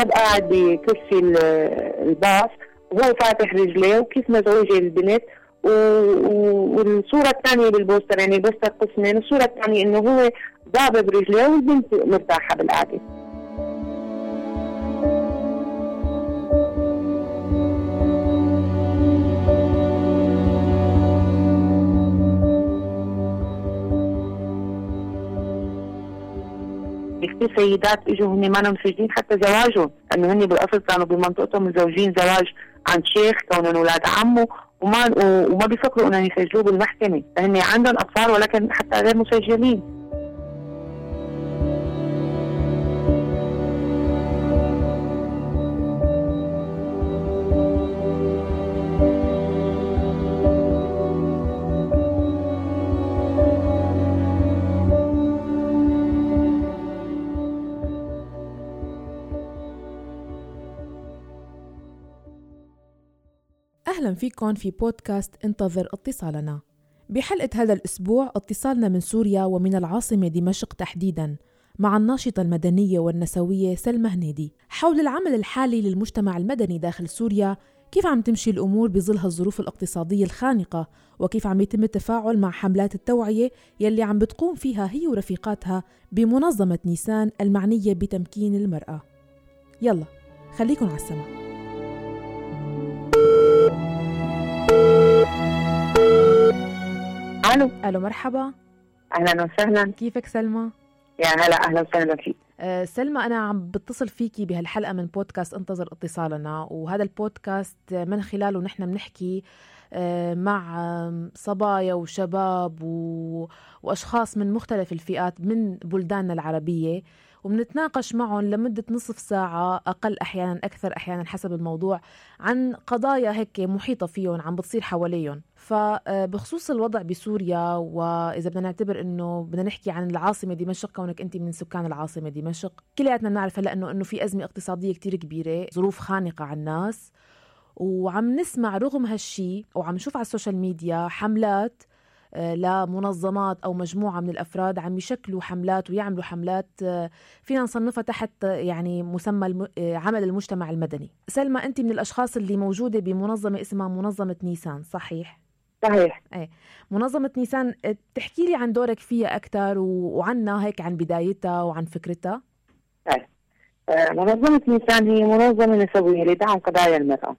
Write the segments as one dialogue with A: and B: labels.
A: الشاب قاعد بكرسي الباص وهو فاتح رجليه وكيف مزعوجه البنت والصورة الثانية بالبوستر يعني البوستر قسمين الصورة الثانية إنه هو ضابط برجليه والبنت مرتاحة بالقعدة في سيدات إجوا هن ما مسجلين حتى زواجهم لأنه هن بالأصل كانوا بمنطقتهم متزوجين زواج عن شيخ كونهم أولاد عمه وما وما بيفكروا إنهم يسجلوه بالمحكمة. فهن عندهم أطفال ولكن حتى غير مسجلين.
B: فيكم في بودكاست انتظر اتصالنا. بحلقة هذا الأسبوع اتصالنا من سوريا ومن العاصمة دمشق تحديدا مع الناشطة المدنية والنسوية سلمى هنيدي. حول العمل الحالي للمجتمع المدني داخل سوريا كيف عم تمشي الأمور بظل هالظروف الاقتصادية الخانقة؟ وكيف عم يتم التفاعل مع حملات التوعية يلي عم بتقوم فيها هي ورفيقاتها بمنظمة نيسان المعنية بتمكين المرأة؟ يلا خليكن على السماء.
A: ألو.
B: ألو مرحبا.
A: أهلا وسهلا.
B: كيفك سلمى؟
A: يا هلا أهلا وسهلا فيك.
B: أه سلمى أنا عم بتصل فيكي بهالحلقة من بودكاست انتظر اتصالنا وهذا البودكاست من خلاله نحن بنحكي أه مع صبايا وشباب و... وأشخاص من مختلف الفئات من بلداننا العربية. وبنتناقش معهم لمدة نصف ساعة أقل أحيانا أكثر أحيانا حسب الموضوع عن قضايا هيك محيطة فيهم عم بتصير حواليهم. فبخصوص الوضع بسوريا وإذا بدنا نعتبر أنه بدنا نحكي عن العاصمة دمشق كونك أنت من سكان العاصمة دمشق كلياتنا بنعرف هلا أنه أنه في أزمة اقتصادية كتير كبيرة ظروف خانقة على الناس. وعم نسمع رغم هالشي وعم نشوف على ال social media حملات آه، لمنظمات أو مجموعة من الأفراد عم يشكلوا حملات ويعملوا حملات آه، فينا نصنفها تحت آه، يعني مسمى عمل المجتمع المدني. سلمى أنت من الأشخاص اللي موجودة بمنظمة اسمها منظمة نيسان صحيح؟
A: صحيح.
B: إيه. منظمة نيسان تحكي لي عن دورك فيها أكثر وعنا هيك عن بدايتها وعن فكرتها؟
A: طيب. منظمة نيسان هي منظمة نسوية لدعم قضايا المرأة.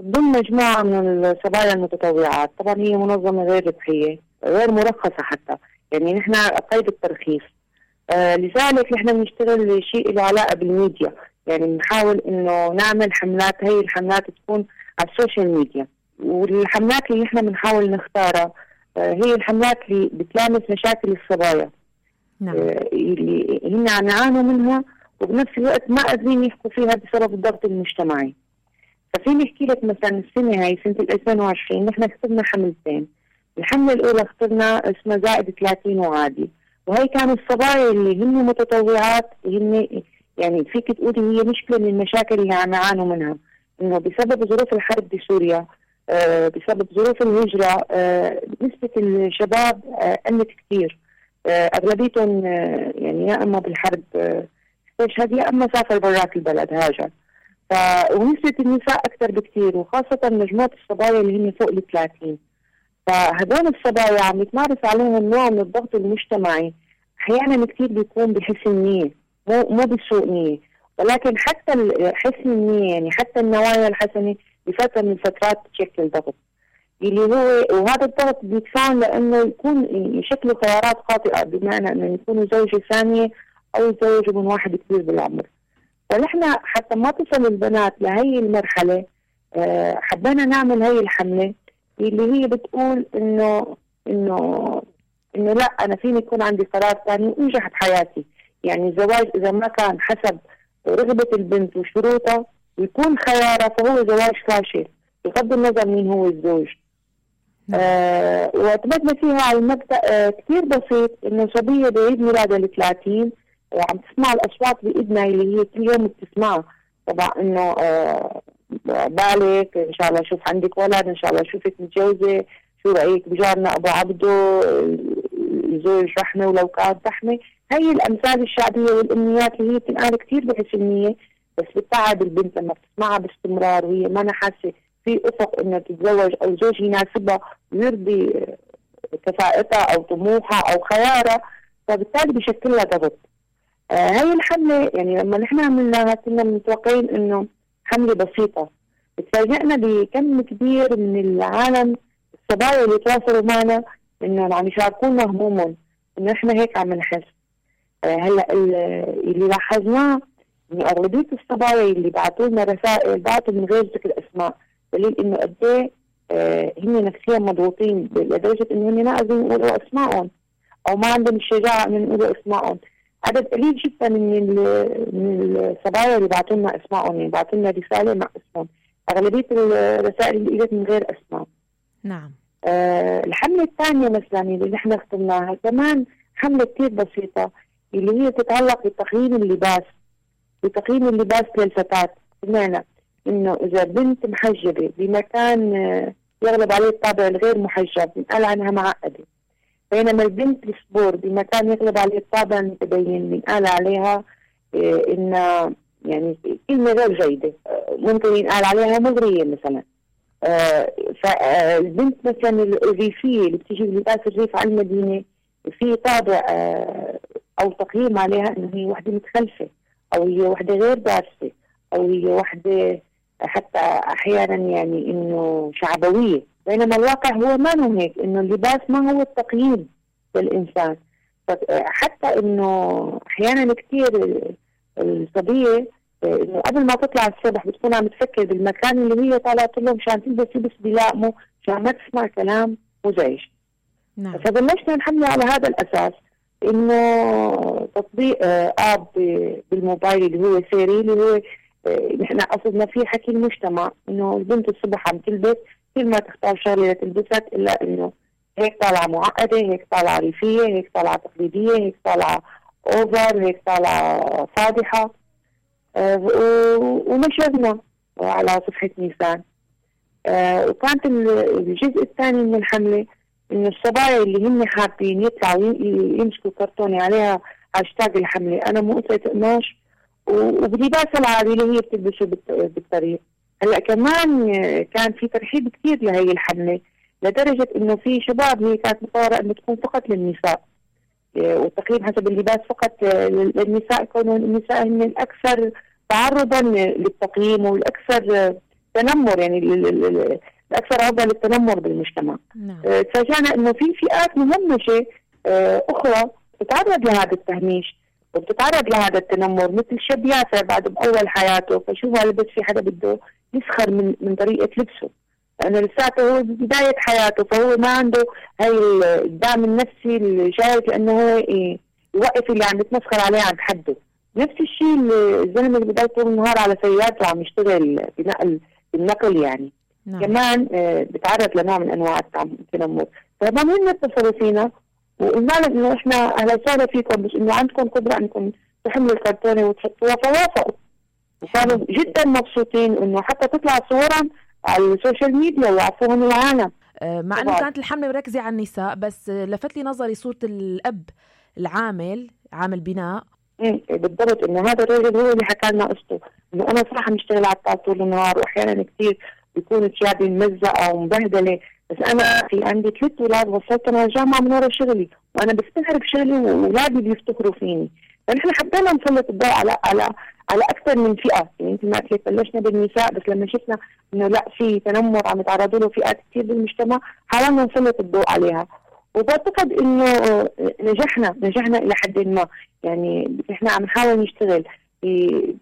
A: ضمن مجموعة من الصبايا المتطوعات. طبعا هي منظمة غير ربحية غير مرخصة حتى. يعني نحن قيد الترخيص. آه لذلك نحن بنشتغل شيء له علاقة بالميديا. يعني بنحاول إنه نعمل حملات هي الحملات تكون على ال social media. والحملات اللي نحن بنحاول نختارها آه هي الحملات اللي بتلامس مشاكل الصبايا. نعم. آه اللي هن عم يعانوا منها وبنفس الوقت ما قادرين يحكوا فيها بسبب الضغط المجتمعي. ففيني احكي لك مثلا السنة هاي سنة 2020 نحن اخترنا حملتين. الحملة الأولى اخترنا اسمها زائد 30 وعادي. وهي كانوا الصبايا اللي هن متطوعات هن يعني فيك تقولي هي مشكلة من المشاكل اللي عم يعانوا منها. إنه بسبب ظروف الحرب بسوريا آه بسبب ظروف الهجرة آه نسبة الشباب آه قلت كثير أغلبيتهم يعني يا إما بالحرب استشهد يا إما سافر برات البلد هاجر. ونسبة النساء أكثر بكثير وخاصة مجموعة الصبايا اللي هن فوق ال 30 فهذول الصبايا عم يتمارس عليهم نوع من الضغط المجتمعي أحيانا كثير بيكون بحسن نية مو مو بسوء نية. ولكن حتى حسن النية يعني حتى النوايا الحسنة بفترة من الفترات تشكل ضغط اللي هو وهذا الضغط بيدفعهم لأنه يكون يشكلوا خيارات خاطئة بمعنى إنه يكونوا زوجة ثانية أو يتزوجوا من واحد كبير بالعمر. فنحن حتى ما تصل البنات لهي المرحلة آه، حبينا نعمل هي الحملة اللي هي بتقول إنه إنه إنه لا أنا فيني يكون عندي قرار ثاني وانجح بحياتي يعني الزواج إذا ما كان حسب رغبة البنت وشروطها ويكون خيارها فهو زواج فاشل. بغض النظر مين هو الزوج. نعم. آه واعتمدنا فيها على مبدا آه كثير بسيط إنه صبية بعيد ميلادها ال 30 وعم تسمع الأصوات باذنها اللي هي كل يوم بتسمعها طبعا إنه آه بالك إن شاء الله أشوف عندك ولد إن شاء الله اشوفك متجوزة شو رأيك بجارنا أبو عبده زوج رحمة ولو كان رحمه هي الأمثال الشعبية والأمنيات اللي هي بتنقال كثير بحسنيه بس بتتعب البنت لما بتسمعها باستمرار وهي ما حاسة في أفق انها تتزوج أو زوج يناسبها ويرضي كفاءتها أو طموحها أو خيارها. فبالتالي بشكل لها ضغط. آه هي الحملة يعني لما نحن عملناها كنا متوقعين إنه حملة بسيطة. تفاجئنا بكم كبير من العالم الصبايا اللي تواصلوا معنا إنه عم يشاركونا همومهم إنه إحنا هيك عم نحس. آه هلأ اللي لاحظناه إنه أغلبية الصبايا اللي بعثوا لنا رسائل بعثوا من غير ذكر أسماء دليل إنه قد إيه آه هن نفسيا مضغوطين لدرجة إنه هن ما قادرين يقولوا أسمائهم أو ما عندهم الشجاعة إنهم يقولوا أسمائهم. عدد قليل جدا من من الصبايا اللي بعثوا لنا اسمائهم يعني بعثوا لنا رسالة مع اسمهم أغلبية الرسائل اللي إجت من غير أسماء.
B: نعم.
A: آه الحملة الثانية مثلا اللي نحن اخترناها كمان حملة كثير بسيطة اللي هي تتعلق بتقييم اللباس بتقييم اللباس للفتاة. بمعنى إنه إذا بنت محجبة بمكان آه، يغلب عليه الطابع الغير محجب بنقال عنها معقدة. بينما البنت السبور بمكان يغلب عليه الطابع المتدين بنقال عليها آه، انها يعني كلمة غير جيدة. آه، ممكن ينقال عليها مغرية مثلا. فالبنت مثلا الريفية اللي بتيجي بلباس الريف على المدينة في طابع أو تقييم عليها إنه هي وحدة متخلفة أو هي وحدة غير دارسة أو هي وحدة حتى أحيانا يعني إنه شعبوية. بينما الواقع هو ما هو هيك إنه اللباس ما هو التقييم للإنسان حتى إنه أحيانا كثير الصبية إنه قبل ما تطلع الصبح بتكون عم تفكر بالمكان اللي هي طالعت له مشان تلبس لبس بيلائمه مشان ما تسمع كلام مزعج نعم. فبلشنا نحمل على هذا الأساس إنه تطبيق app بالموبايل اللي هو Siri اللي هو نحن قصدنا فيه حكي المجتمع إنه البنت الصبح عم تلبس كل ما تختار شغلة لتلبسها إلا إنه هيك طالعة معقدة هيك طالعة ريفية هيك طالعة تقليدية هيك طالعة over هيك طالعة فاضحه أه ونشرنا على صفحة نيسان. أه وكانت الجزء الثاني من الحملة إنه الصبايا اللي هن حابين يطلعوا يمسكوا كرتونة عليها هاشتاج الحملة. أنا مو قصه قماش وبلباس العادي اللي هي بتلبسه بالطريق. هلا كمان كان في ترحيب كثير لهي الحملة لدرجة إنه في شباب هي كانت مصوره إنه تكون فقط للنساء. والتقييم حسب اللباس فقط للنساء كونوا النساء هن الأكثر تعرضا للتقييم والأكثر تنمر يعني الأكثر عرضة للتنمر بالمجتمع. نعم. آه، تفاجئنا إنه في فئات مهمشة آه، أخرى تتعرض لهذا التهميش وبتتعرض لهذا التنمر مثل شاب يافع بعد بأول حياته فشو هذا بس في حدا بده؟ يسخر من من طريقة لبسه. لأنه لساته هو بداية حياته فهو ما عنده هاي الدعم النفسي الجاي لأنه هو يوقف اللي عم يتمسخر عليه عند حده. نفس الشيء الزلمة اللي بضل طول النهار على سيارته وعم يشتغل بنقل بالنقل يعني. نعم. كمان آه، بتعرض لنوع من أنواع التنمر فضمن اتصلوا فينا. وقلنا لهم إنه إحنا أهلا وسهلا فيكم بس إنه عندكم قدرة إنكم تحملوا الكرتونة وتحطوها فوافقوا. وكانوا جدا مبسوطين إنه حتى تطلع صورهم على ال social media ويعرفوهم العالم.
B: آه، مع إنه كانت الحملة مركزة على النساء بس لفت لي نظري صورة الأب العامل عامل بناء.
A: إيه بالضبط إنه هذا الرجل هو اللي حكى لنا قصته. إنه أنا صراحة مشتغل على الطاوله طول النهار واحيانا كثير بيكون ثيابي ممزقه ومبهدله بس أنا في عندي ثلاث أولاد وصلت أنا الجامعة من ورا شغلي وأنا بفتخر بشغلي واولادي بيفتخروا فيني. فنحن حبينا نسلط الضوء على على على أكثر من فئة. يعني انت ما قلت بلشنا بالنساء بس لما شفنا إنه لا في تنمر عم يتعرضوا له فئات كثير بالمجتمع حاولنا نسلط الضوء عليها. وبعتقد إنه نجحنا نجحنا إلى حد ما. يعني نحن عم نحاول نشتغل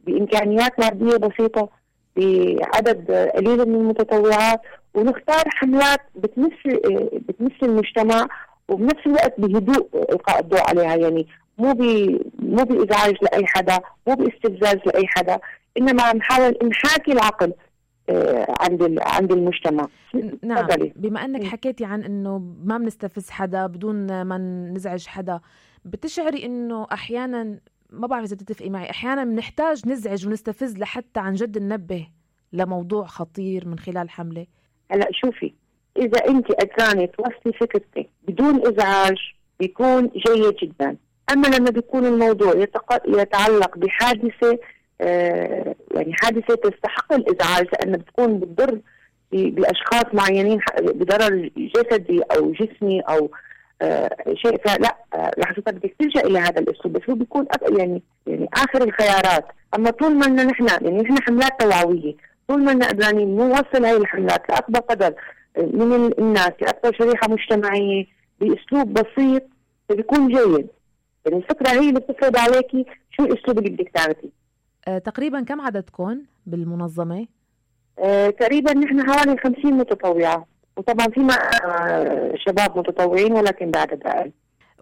A: بإمكانيات مادية بسيطة بعدد قليل من المتطوعات ونختار حملات بتمس بتمس المجتمع وبنفس الوقت بهدوء إلقاء الضوء عليها. يعني مو بي مو بإزعاج لأي حدا مو باستفزاز لأي حدا إنما نحاول نحاكي العقل آه، عند عند المجتمع.
B: نعم بما إنك حكيتي عن إنه ما بنستفز حدا بدون ما نزعج حدا بتشعري إنه أحيانا ما بعرف إذا تتفقي معي أحيانا بنحتاج نزعج ونستفز لحتى عن جد ننبه لموضوع خطير من خلال حملة؟
A: هلا شوفي إذا انت قدرانه توصلي فكرتك بدون إزعاج بيكون جيد جدا. اما لما بيكون الموضوع يتعلق بحادثة آه يعني حادثة تستحق الإزعاج لانها بتكون بتضر بأشخاص معينين بضرر جسدي أو جسمي أو آه شيء. فلا آه رح بدك تلجا إلى هذا الأسلوب بس هو بيكون يعني يعني آخر الخيارات. أما طول ما نحن يعني نحن حملات توعوية طول ما قدرانين نوصل هاي الحملات لأكبر قدر من الناس لأكبر شريحة مجتمعية بأسلوب بسيط بيكون جيد. يعني الفكرة هي اللي بتفرض عليكي. شو الأسلوب اللي بدك تعرفيه؟
B: أه تقريبا كم عددكم بالمنظمة؟
A: أه تقريبا نحن حوالي 50 متطوعة. وطبعا في آه شباب متطوعين ولكن بعدد أقل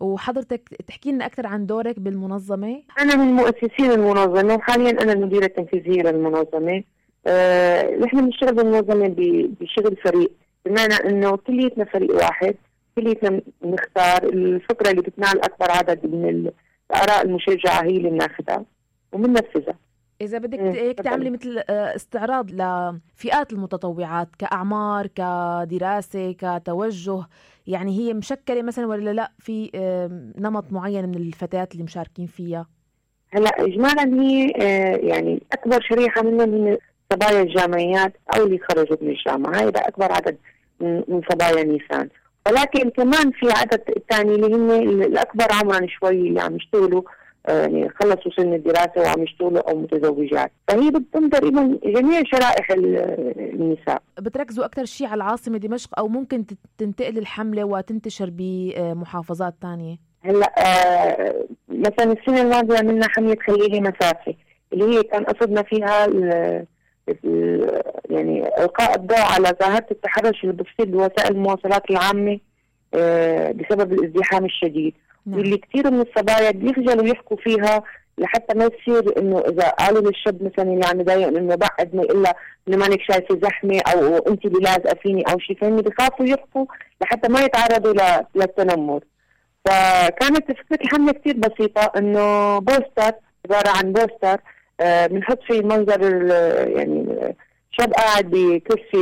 B: وحضرتك تحكي لنا أكثر عن دورك بالمنظمة؟
A: أنا من مؤسسين المنظمة وحاليا أنا المديرة التنفيذية للمنظمة. آه، نحن بنشتغل بالمنظمة بشغل فريق. بمعنى إنه كليتنا فريق واحد. كليتنا نختار الفكرة اللي بتنال أكبر عدد من الآراء المشجعة هي اللي بناخذها وبننفذها.
B: إذا بدك هيك تعملي مثل آه، استعراض لفئات المتطوعات كأعمار كدراسة كتوجه يعني هي مشكلة مثلا ولا لأ؟ في نمط معين من الفتيات اللي مشاركين فيها؟
A: هلأ اجمالا هي آه، يعني أكبر شريحة منهم من صبايا الجامعيات أو اللي خرجوا من الجامعة. هذا أكبر عدد من صبايا نيسان. ولكن كمان في عدد ثاني اللي هم الأكبر عمرا شوي اللي عم يشتغلوا آه، يعني خلصوا سن الدراسة وعم يشتغلوا أو متزوجات، فهي بتضم تقريبا جميع شرائح النساء.
B: بتركزوا أكثر شيء على العاصمة دمشق أو ممكن تنتقل الحملة وتنتشر بمحافظات ثانية؟
A: هلأ آه مثلا السنة الماضية عملنا حملة خليلي مسافة اللي هي كان قصدنا فيها يعني إلقاء الضوء على ظاهرة التحرش اللي بتصير بوسائل المواصلات العامة آه، بسبب الازدحام الشديد نعم. واللي كثير من الصبايا بيخجلوا يحكوا فيها لحتى ما يصير إنه إذا قالوا للشاب مثلا اللي عم يضايق إنه بعد ما يقول إنه مانك شايفة زحمة أو أنت اللي لازقه فيني أو شيء فهن بخافوا يحكوا لحتى ما يتعرضوا للتنمر فكانت فكرة الحملة كثير بسيطة إنه poster عبارة عن poster بنحط آه، فيه منظر يعني شاب قاعد بكرسي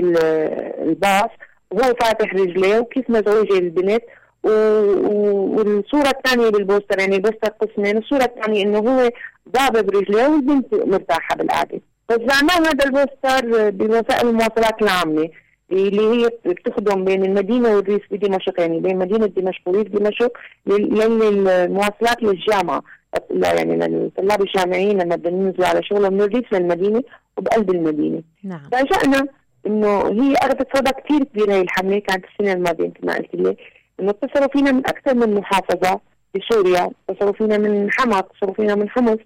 A: الباص وهو فاتح رجليه وكيف مزعوجه البنت والصورة الثانية بال poster يعني ال poster قسمين الصورة الثانية إنه هو ضابط برجليه والبنت مرتاحة بالقعده وزعناه هذا البوستر بوسائل المواصلات العامة اللي هي بتخدم بين المدينة والريف بدمشق يعني بين مدينة دمشق وريف دمشق للمواصلات للجامعة. يعني للطلاب الجامعيين لما بدهم ينزلوا على شغلهم من الريف للمدينة وبقلب المدينة. نعم. فاجأنا إنه هي أخذت صدى كثير كبير هي الحملة كانت السنة الماضية مثل ما قلت لي. إنه اتصلوا فينا من أكثر من محافظة بسوريا اتصلوا فينا من حما اتصلوا فينا من حمص.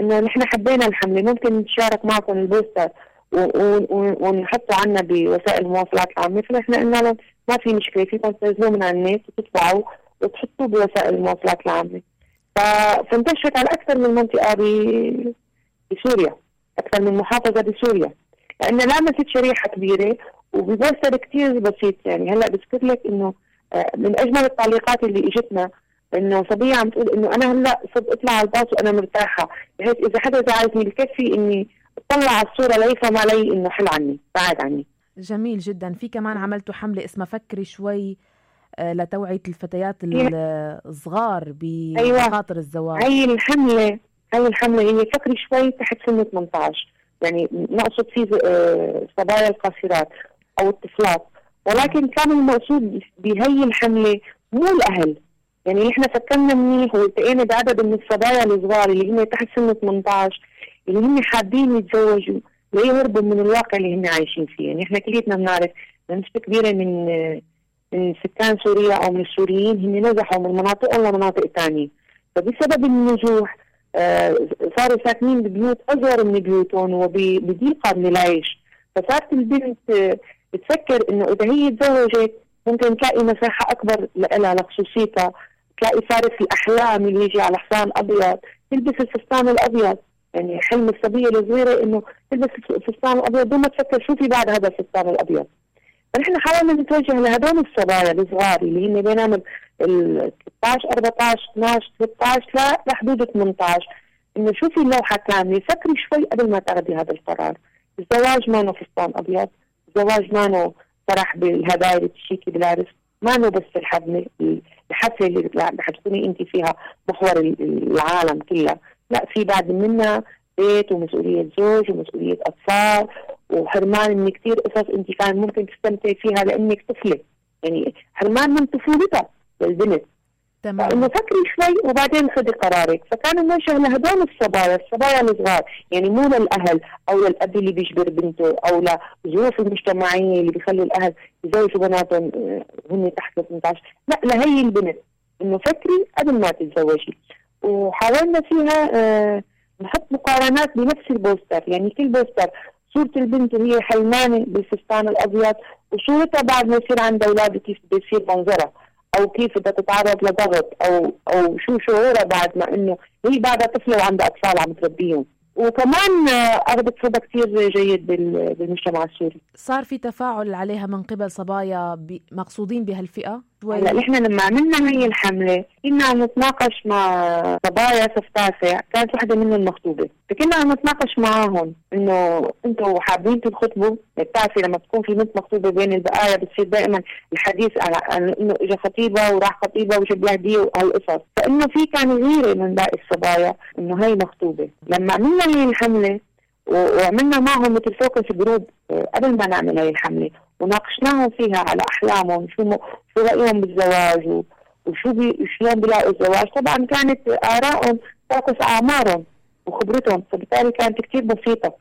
A: إنه نحن حبينا الحملة ممكن نشارك معكم البوستر ونحطه عنا بوسائل المواصلات العامه فنحن قلنا لهم ما في مشكلة فيكم تنزلوه من على النت وتطبعوا وتحطوه بوسائل المواصلات العامة. فانتشرت على أكثر من منطقة بسوريا أكثر من محافظة بسوريا. لأن لامست شريحة كبيرة وببوستر كثير بسيط يعني. هلأ بذكر لك إنه آه، من أجمل التعليقات اللي إجتنا إنه صبية عم تقول إنه أنا هلأ صرت أطلع على الباص وأنا مرتاحة بحيث إذا حدا زعلتني بكفي إني أطلع على الصورة ليفهم علي إنه حل عني بعد عني.
B: جميل جدا. في كمان عملتوا حملة اسمها فكري شوي آه، لتوعية الفتيات الصغار بمخاطر أيوة. الزواج.
A: هي الحملة هي الحملة هي فكري شوي تحت سن 18 يعني نقصد فيه آه، صبايا القاصرات أو الطفلات. ولكن كان المقصود بهي الحملة مو الأهل. يعني إحنا فكرنا منيح والتقينا بعدد من الصبايا الصغار اللي هم تحت سن 18 اللي هم حابين يتزوجوا ليهربوا من الواقع اللي هم عايشين فيه. يعني إحنا كليتنا بنعرف نسبة كبيرة من من سكان سوريا أو من السوريين هم نزحوا من مناطقهم لمناطق ثانية فبسبب النزوح آه صاروا ساكنين ببيوت أصغر من بيوتهم وبضيقه من العيش. فصارت البنت آه بتفكر إنه إذا هي تزوجت ممكن تلاقي مساحة أكبر لها لخصوصيتها. تلاقي صارت الأحلام اللي يجي على حصان ابيض تلبس الفستان الأبيض. يعني حلم الصبية الصغيرة إنه تلبس الفستان الأبيض. دون ما تفكر شو في بعد هذا الفستان الأبيض. فنحن حاولنا نتوجه لهدول الصبايا الصغار اللي هن بينهم ال 13 14 12 13 لحدود 18 إنه شوفي اللوحة كاملة فكري شوي قبل ما تاخذي هذا القرار. الزواج ما فستان أبيض الزواج ما فرح بالهدايا تشيكي بالعرس ما بس الحفله الحفله اللي رح تكوني انت فيها محور العالم كلها لا في بعد منها بيت ومسؤولية زوج ومسؤولية أطفال وحرمان من كثير قصص أنت كان ممكن تستمتعي فيها لأنك طفلة. يعني حرمان من طفولتها للبنت. تمام. انه فكري شوي وبعدين خذي قرارك. فكان موجه لهدول الصبايا الصبايا الصغار. يعني مو للأهل أو للأب اللي بيجبر بنته أو لظروف المجتمعية اللي بيخلوا الأهل يزوجوا بناتهم آه، هن تحت 18 لا لهي البنت. إنه فكري قبل ما تتزوجي. وحاولنا فيها آه، نحط مقارنات بنفس البوستر. يعني كل بوستر صورة البنت وهي حلمانة بالفستان الأبيض وصورتها بعد ما يصير عندها أولاد كيف بده يصير منظرها أو كيف بدها تتعرض لضغط أو أو شو شعورها بعد ما إنه هي بعدها طفلة وعندها أطفال عم تربيهم. وكمان أخذت صدى كثير جيد بالمجتمع السوري.
B: صار في تفاعل عليها من قبل صبايا مقصودين بهالفئة؟
A: هلأ نحن لما عملنا هي الحملة كنا عم نتناقش مع صبايا صف تاسع كانت وحدة منهم مخطوبه فكنا عم نتناقش معاهم إنه أنتم حابين تخطبوا بتعرفي لما تكون في بنت مخطوبة بين البقايا بتصير دائما الحديث عن إنه اجى خطيبة وراح خطيبة وجاب لها هديه وهالقصص. فإنه في كان غيرة من باقي الصبايا إنه هي مخطوبة. لما عملنا هي الحملة وعملنا معهم مثل focus group قبل ما نعمل هي الحملة وناقشناهم فيها على أحلامهم شو شو رايهم بالزواج وشو بي شلون بيلاقوا الزواج؟ طبعا كانت آرائهم تعكس أعمارهم وخبرتهم فبالتالي كانت كثير بسيطة.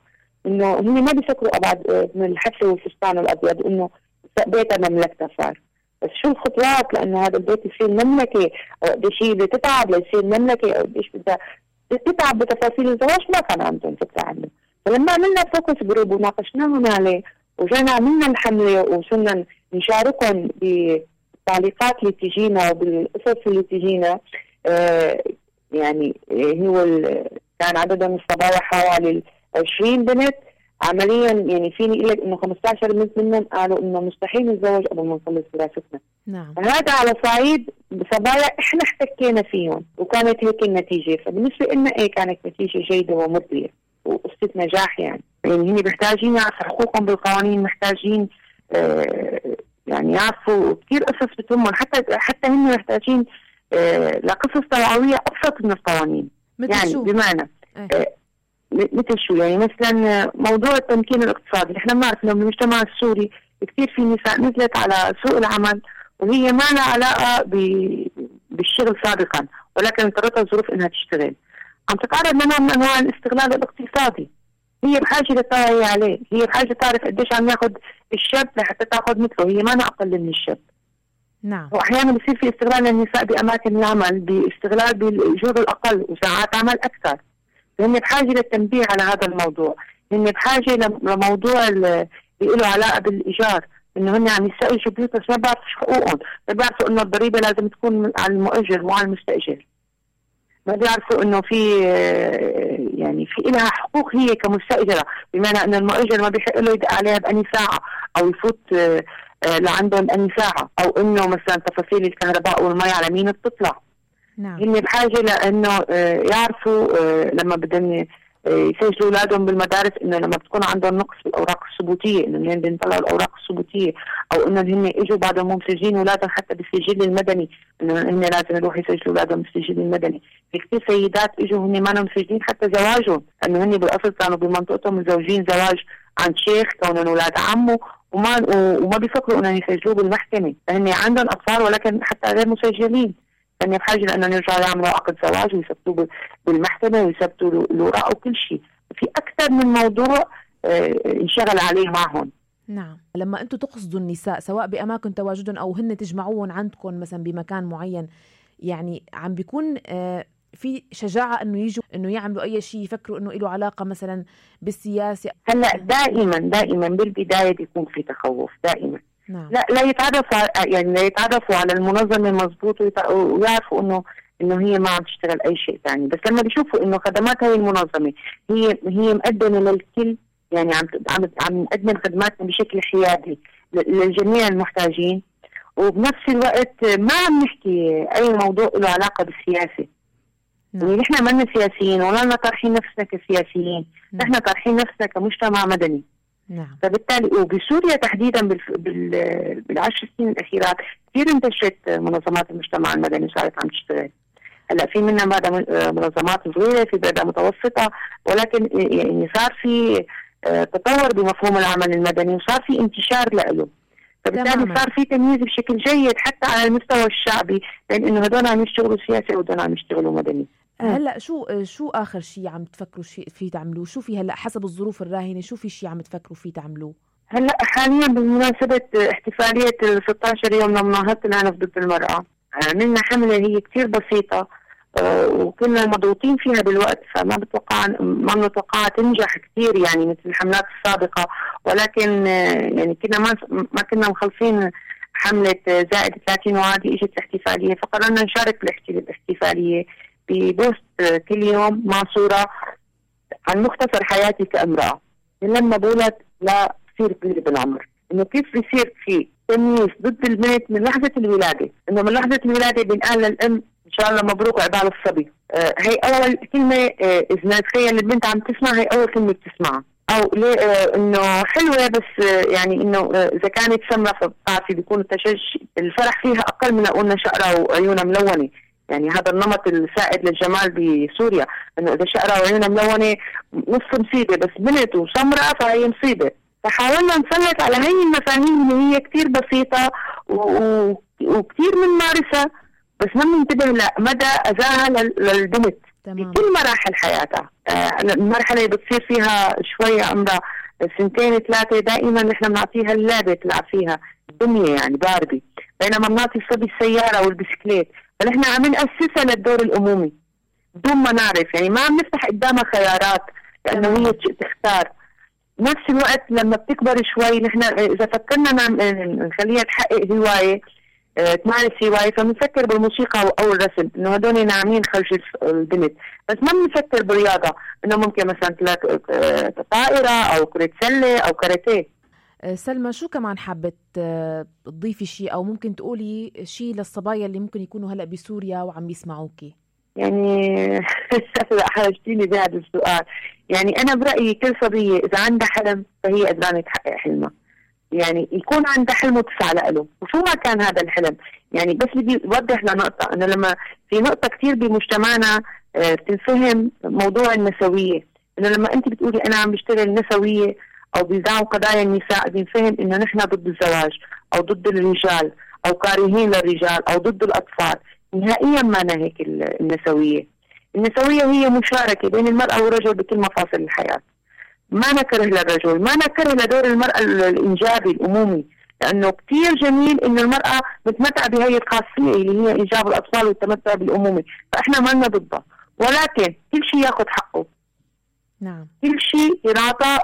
A: إنه هم ما بيفكروا أبعد من الحفله والفستان الأبيض إنه بيتها مملكتها صار. بس شو الخطوات؟ لأنه هذا البيت يصير مملكة أو قديش بدها تتعب ليصير مملكة أو قديش بدها تتعب بتفاصيل الزواج ما كان عندهم فكرة عنه. فلما عملنا focus group وناقشناهم عليه وجينا عملنا الحملة وصرنا نشاركهم بالتعليقات اللي تجينا وبالقصص اللي تجينا آه يعني هو كان عددهم الصبايا حوالي 20 بنت عمليا يعني فيني أقول لك إنه 15 بنت منهم قالوا إنه مستحيل نتزوج قبل ما نخلص دراستنا. نعم. هذا على صعيد صبايا إحنا احتكينا فيهم وكانت هيك النتيجة فبالنسبة لنا إيه كانت نتيجة جيدة ومرضية. وقصه نجاح يعني يعني هن محتاجين يعرفوا حقوقهم بالقوانين محتاجين آه يعني يعرفوا كثير قصص بتهمهم. حتى حتى هن محتاجين آه لقصص توعوية أبسط من القوانين.
B: مثل
A: يعني
B: شو؟
A: بمعنى إيه. آه مثل شو؟ يعني مثلا موضوع التمكين الاقتصادي. نحن بنعرف انه بالمجتمع السوري كثير في نساء نزلت على سوق العمل وهي ما لها علاقة بالشغل سابقا ولكن اضطرتها الظروف إنها تشتغل. عم تتعرض لنوع من أنواع الاستغلال الاقتصادي. هي بحاجة لتطلعي عليه هي بحاجة تعرف قديش عم ياخذ الشاب لحتى تاخذ مثله هي ما أقل من الشاب.
B: نعم.
A: وأحيانا بصير في استغلال للنساء بأماكن العمل باستغلال بالاجور الأقل وساعات عمل أكثر. هن بحاجة للتنبيه على هذا الموضوع. هن بحاجة لموضوع اللي له علاقة بالإيجار. إنه هن عم يستاجروا بيوت بس ما بيعرفوا حقوقهم. ما بيعرفوا إنه الضريبة لازم تكون على المؤجر مو على المستأجر. ما بيعرفوا إنه في يعني في لها حقوق هي كمستأجرة. بمعنى إنه المؤجر ما بيحق له يدق عليها بأني ساعة أو يفوت آه، لعندهم بأني ساعة. أو إنه مثلا تفاصيل الكهرباء والمي على مين بتطلع. نعم. هن بحاجة لإنه آه، يعرفوا آه، لما بدهم يسجلوا اولادهم بالمدارس إنه لما بتكون عندهم نقص بالاوراق الثبوتية إنه هن بيطلعوا الأوراق الثبوتية أو إنه هن إجوا بعدهم مسجلين أولادهم حتى بالسجل المدني إنه هن لازم يروحوا يسجلوا أولادهم بالسجل المدني، في كثير سيدات إجوا هن ما مسجلين حتى زواجهم، إنه هن بالأصل كانوا بمنطقتهم متزوجين زواج عند شيخ كونهم أولاد عمه وما وما بيفكروا إنهم يسجلوه بالمحكمة، فهن عندهم أطفال ولكن حتى غير مسجلين، لأن بحاجه لأنه يرجعوا يعملوا عقد زواج ويثبتوه بالمحكمه ويثبتوا الاوراق وكل شيء. في أكثر من موضوع آه، انشغل عليه معهم.
B: نعم. لما أنتم تقصدوا النساء سواء بأماكن تواجدهم أو هن تجمعوهم عندكم مثلا بمكان معين يعني عم بيكون آه، في شجاعة إنه يجوا إنه يعملوا أي شيء يفكروا إنه له علاقة مثلا بالسياسة؟
A: هلأ دائما دائما بالبداية بيكون في تخوف دائما. نعم. لا لا يتعرفوا يعني لا يتعرفوا على المنظمه مضبوط ويعرفوا انه إنه هي ما عم تشتغل أي شيء ثاني بس لما بيشوفوا إنه خدمات هاي المنظمة هي هي مقدمة للكل يعني عم عم عم نقدم خدماتنا بشكل حيادي للجميع المحتاجين. وبنفس الوقت ما عم نحكي أي موضوع له علاقة بالسياسة. نعم. يعني نحن ما سياسيين ولا طارحين نفسنا كسياسيين. نحن طارحين نفسنا كمجتمع مدني.
B: نعم.
A: فبالتالي وبسوريا تحديدا بالعشر سنين الأخيرات كثير انتشرت منظمات المجتمع المدني وصارت عم تشتغل هلأ في منها بعد منظمات صغيرة في بعدها متوسطة ولكن يعني صار في آه، تطور بمفهوم العمل المدني وصار في انتشار له فبالتالي صار في تمييز بشكل جيد حتى على المستوى الشعبي بين إنه هدول عم يشتغلوا سياسي وهدول عم يشتغلوا مدني.
B: هلأ شو شو آخر شيء عم تفكروا شيء فيه تعملوه؟ شو في هلأ حسب الظروف الراهنة شو في شيء عم تفكروا فيه تعملوه؟
A: هلأ حاليا بمناسبة احتفالية ال 16 يوم لمناهضة العنف ضد المرأة عملنا حملة هي كثير بسيطة آه، وكنا مضغوطين فيها بالوقت فما بتوقع ما بنتوقعها تنجح كثير يعني مثل الحملات السابقة ولكن آه، يعني كنا ما ما كنا مخلصين حملة زائد 30 وعادي اجت الاحتفاليه فقررنا نشارك بالاحتفاليه ببوست كل يوم مع صورة عن مختصر حياتي كامرأة. من لما بولد لتصير كبيره بالعمر. إنه كيف بيصير في تمييز ضد البنت من لحظة الولادة؟ إنه من لحظة الولادة بنقال للام إن شاء الله مبروك عقبال الصبي. آه هي أول كلمة آه إذا نتخيل البنت عم تسمع هي أول كلمة بتسمعها أو ليه آه إنه حلوة بس آه يعني إنه آه إذا كانت سمرة فبتعرفي بيكون التشج الفرح فيها أقل من قلنا شقرة وعيونها ملونة. يعني هذا النمط السائد للجمال بسوريا. إنه إذا شقره وعيونها ملونة نص مصيبة بس بنت وسمراء فهي مصيبة. فحاولنا نسلط على هي المفاهيم اللي هي كثير بسيطة وكثير بنمارسها بس ما بننتبه لمدى أذاها للبنت. في كل مراحل حياتها. آه المرحلة اللي بتصير فيها شوي عمرها سنتين ثلاثة دائما نحن بنعطيها اللعبة تلعب فيها. الدنيا يعني باربي. بينما بنعطي الصبي السيارة والبسكليت. فنحن عم نأسسها للدور الأمومي. بدون ما نعرف يعني ما عم نفتح قدامها خيارات لأنه هي تختار. نفس الوقت لما بتكبر شوي نحن إذا فكرنا نخليها تحقق هواية آه، تمارس هواية فبنفكر بالموسيقى أو الرسم إنه هدول ناعمين خلف البنت. بس ما بنفكر بالرياضة إنه ممكن مثلا آه، طائرة أو كرة سلة أو كاراتيه.
B: سلمى شو كمان حابة تضيفي شيء أو ممكن تقولي شيء للصبايا اللي ممكن يكونوا هلأ بسوريا وعم يسمعوكي؟
A: يعني حرجتيني بهذا السؤال. يعني أنا برأيي كل صبية إذا عندها حلم فهي قدرانه تحقق حلمها. يعني يكون عندها حلم وتسعى له وشو ما كان هذا الحلم. يعني بس بدي أوضح لنقطة. انه لما في نقطة كثير بمجتمعنا آه، بتنفهم موضوع النسوية. انه لما أنت بتقولي أنا عم بشتغل نسوية أو بدعم قضايا النساء بنفهم إنه نحن ضد الزواج أو ضد الرجال أو كارهين للرجال أو ضد الأطفال نهائيا ما هيك النسوية. النسوية هي مشاركة بين المرأة والرجل بكل مفاصل الحياة. ما نكره للرجل ما نكره لدور المرأة الإنجابي الأمومي لأنه كثير جميل إنه المرأة متمتعة بهي الخاصية اللي هي إنجاب الأطفال والتمتع بالامومه فإحنا ما لنا ضدها. ولكن كل شيء يأخذ حقه.
B: نعم.
A: كل شيء ينعطى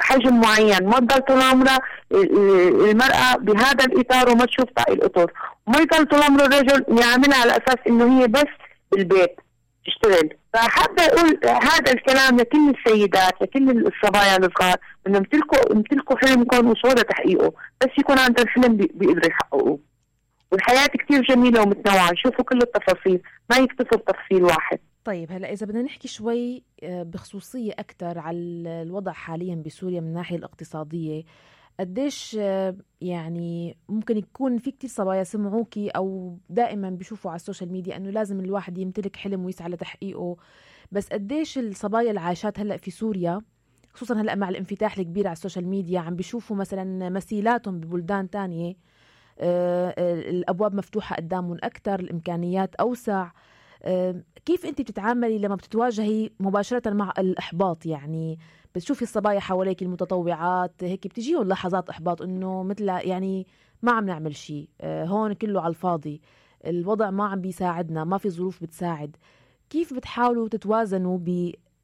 A: حجم معين. ما تضل طول عمرها المرأة بهذا الإطار وما تشوف باقي الإطار وما يضل طول عمره الرجل يعملها على أساس إنه هي بس بالبيت تشتغل. فحابة أقول هذا الكلام لكل السيدات لكل الصبايا الصغار إنه امتلكوا امتلكوا حلمكم وصعود تحقيقه. بس يكون عندهم حلم بيقدروا يحققوه. والحياة كثير جميلة ومتنوعة. يشوفوا كل التفاصيل. ما يكتفوا بتفصيل واحد.
B: طيب هلأ إذا بدنا نحكي شوي آه، بخصوصية أكثر على الوضع حاليا بسوريا من الناحية الاقتصادية قديش آه، يعني ممكن يكون في كتير صبايا سمعوكي أو دائما بيشوفوا على ال social media إنه لازم الواحد يمتلك حلم ويسعى لتحقيقه؟ بس قديش الصبايا العايشات هلأ في سوريا خصوصا هلأ مع الانفتاح الكبير على ال social media عم بيشوفوا مثلا مثيلاتهم ببلدان تانية آه، الأبواب مفتوحة قدامهم أكثر الإمكانيات أوسع كيف انت بتتعاملي لما بتتواجهي مباشرة مع الإحباط؟ يعني بتشوفي الصبايا حواليك المتطوعات هيك بتجيهم لحظات إحباط إنه مثل يعني ما عم نعمل شيء آه، هون كله على الفاضي الوضع ما عم بيساعدنا ما في ظروف بتساعد. كيف بتحاولوا تتوازنوا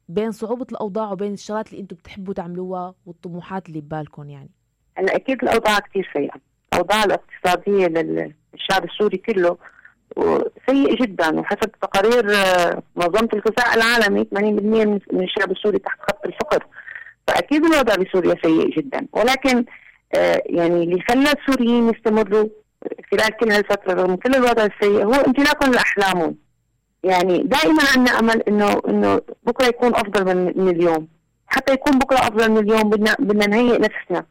B: بين صعوبة الأوضاع وبين الشغلات اللي أنتم بتحبوا تعملوها والطموحات اللي ببالكم يعني؟
A: هلأ أكيد الأوضاع كثير سيئة. الأوضاع الاقتصادية للشعب السوري كله سيء جدا. وحسب تقارير آه، منظمة الغذاء العالمي 80% من الشعب السوري تحت خط الفقر. فأكيد الوضع بسوريا سيء جدا. ولكن آه، يعني اللي خلى السوريين يستمروا خلال كل هالفترة رغم كل الوضع السيء هو امتلاكهم لاحلامهم يعني دائما عندنا أمل إنه إنه بكرة يكون أفضل من, من اليوم. حتى يكون بكرة أفضل من اليوم بدنا بدنا نهيئ نفسنا.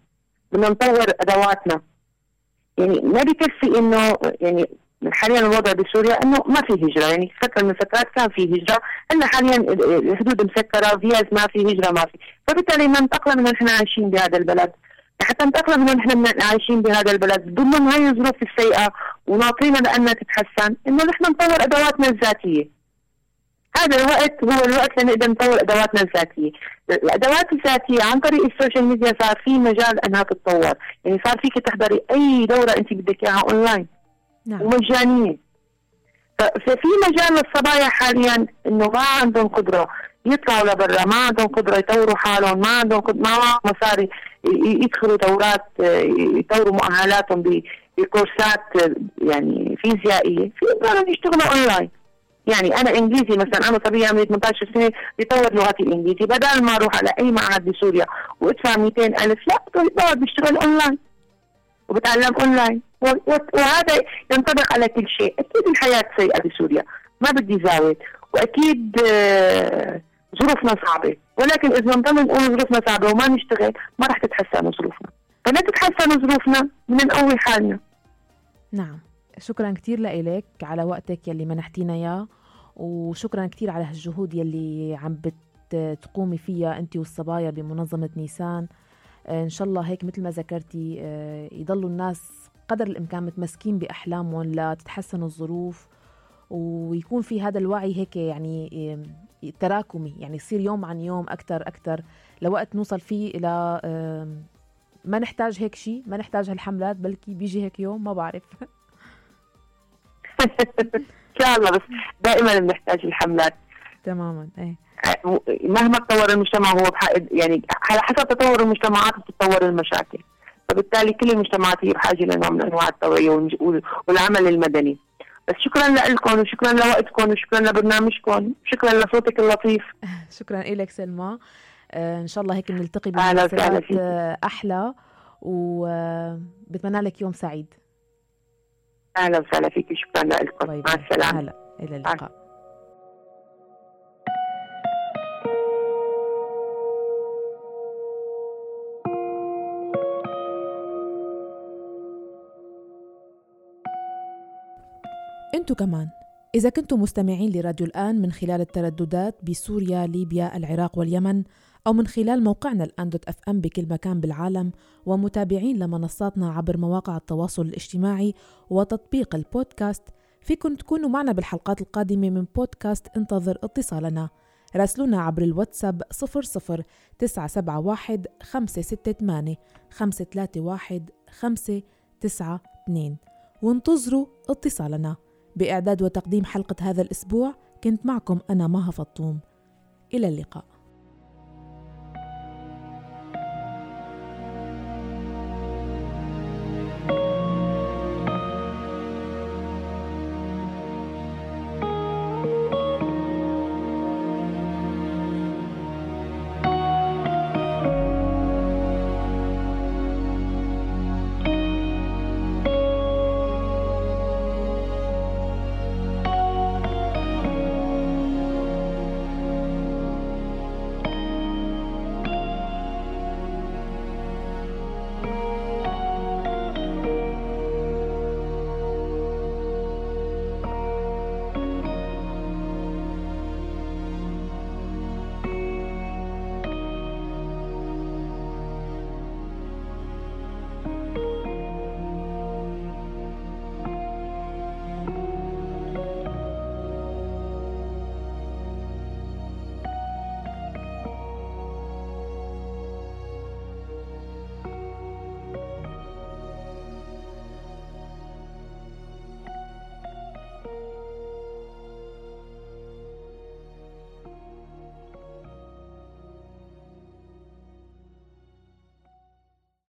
A: بدنا نطور أدواتنا. يعني ما بكفي إنه يعني حاليا الوضع بسوريا إنه ما في هجرة. يعني فترة من الفترات كان في هجرة. هلا حاليا الحدود مسكرة. فيز ما في هجرة ما في. فبالتالي ما نتاقلم انه نحن عايشين بهذا البلد. حتى نتاقلم انه نحن عايشين بهذا البلد. ضمن هاي الظروف السيئة وناطرين لانها تتحسن إنه نحن نطور أدواتنا الذاتية. هذا الوقت هو الوقت لنقدر نطور أدواتنا الذاتية، الأدوات الذاتية عن طريق ال social media صار في مجال إنها تتطور، يعني صار فيك تحضري أي دورة أنت بدك إياها أونلاين. نعم. ومجانيه ففي مجال للصبايا حاليا إنه ما عندهم قدرة يطلعوا لبرا ما عندهم قدرة يطوروا حالهم ما عندهم قدرة ما معهم مصاري يدخلوا دورات يطوروا مؤهلاتهم بكورسات يعني فيزيائية. في يشتغلوا أونلاين. يعني أنا إنجليزي مثلا أنا صبيه عمري 18 سنة بطور لغتي الانجليزي بدل ما أروح على أي معهد بسوريا وأدفع 200 ألف لا بقعد بشتغل أونلاين. وبتعلم أونلاين. وهذا ينطبق على كل شيء. أكيد الحياة سيئة بسوريا. ما بدي زاود وأكيد آه، ظروفنا صعبة. ولكن إذا نضل نقول ظروفنا صعبة وما نشتغل ما رح تتحسن ظروفنا. فلا تتحسن ظروفنا بدنا نقوي حالنا.
B: نعم. شكرا كثير لك على وقتك يلي منحتينا إياه. وشكرا كثير على هالجهود يلي عم بتقومي فيها أنت والصبايا بمنظمة نيسان. إن شاء الله هيك مثل ما ذكرتي آه، يضلوا الناس قدر الإمكان متمسكين بأحلامهم لتتحسن الظروف ويكون في هذا الوعي هيك يعني تراكمي يعني يصير يوم عن يوم أكثر أكثر لوقت نوصل فيه إلى ما نحتاج هيك شيء ما نحتاج هالحملات بلكي بيجي هيك يوم ما بعرف.
A: إن شاء الله بس دائما بنحتاج الحملات.
B: تماما إيه.
A: مهما تطور المجتمع هو يعني على حسب تطور المجتمعات بتتطور المشاكل. فبالتالي كل المجتمعات هي بحاجة لنوع من أنواع التوعية والعمل المدني. بس شكرا لكم وشكرا لوقتكم وشكرا لبرنامجكم. شكرا لصوتك اللطيف.
B: شكرا لك سلمى. آه، إن شاء الله هيك بنلتقي بمناسبات أحلى. وبتمنى لك يوم سعيد.
A: أهلا وسهلا فيك. شكرا لكم
B: مع السلامة. هلا إلى اللقاء. انتو كمان. إذا كنتم مستمعين لراديو الآن من خلال الترددات بسوريا، ليبيا، العراق واليمن أو من خلال موقعنا الآن دوت أف أم بكل مكان بالعالم ومتابعين لمنصاتنا عبر مواقع التواصل الاجتماعي وتطبيق البودكاست فيكن تكونوا معنا بالحلقات القادمة من بودكاست انتظر اتصالنا. راسلونا عبر الواتساب 00 971 568 531 592 وانتظروا اتصالنا. بإعداد وتقديم حلقة هذا الأسبوع كنت معكم أنا مها فطوم. إلى اللقاء.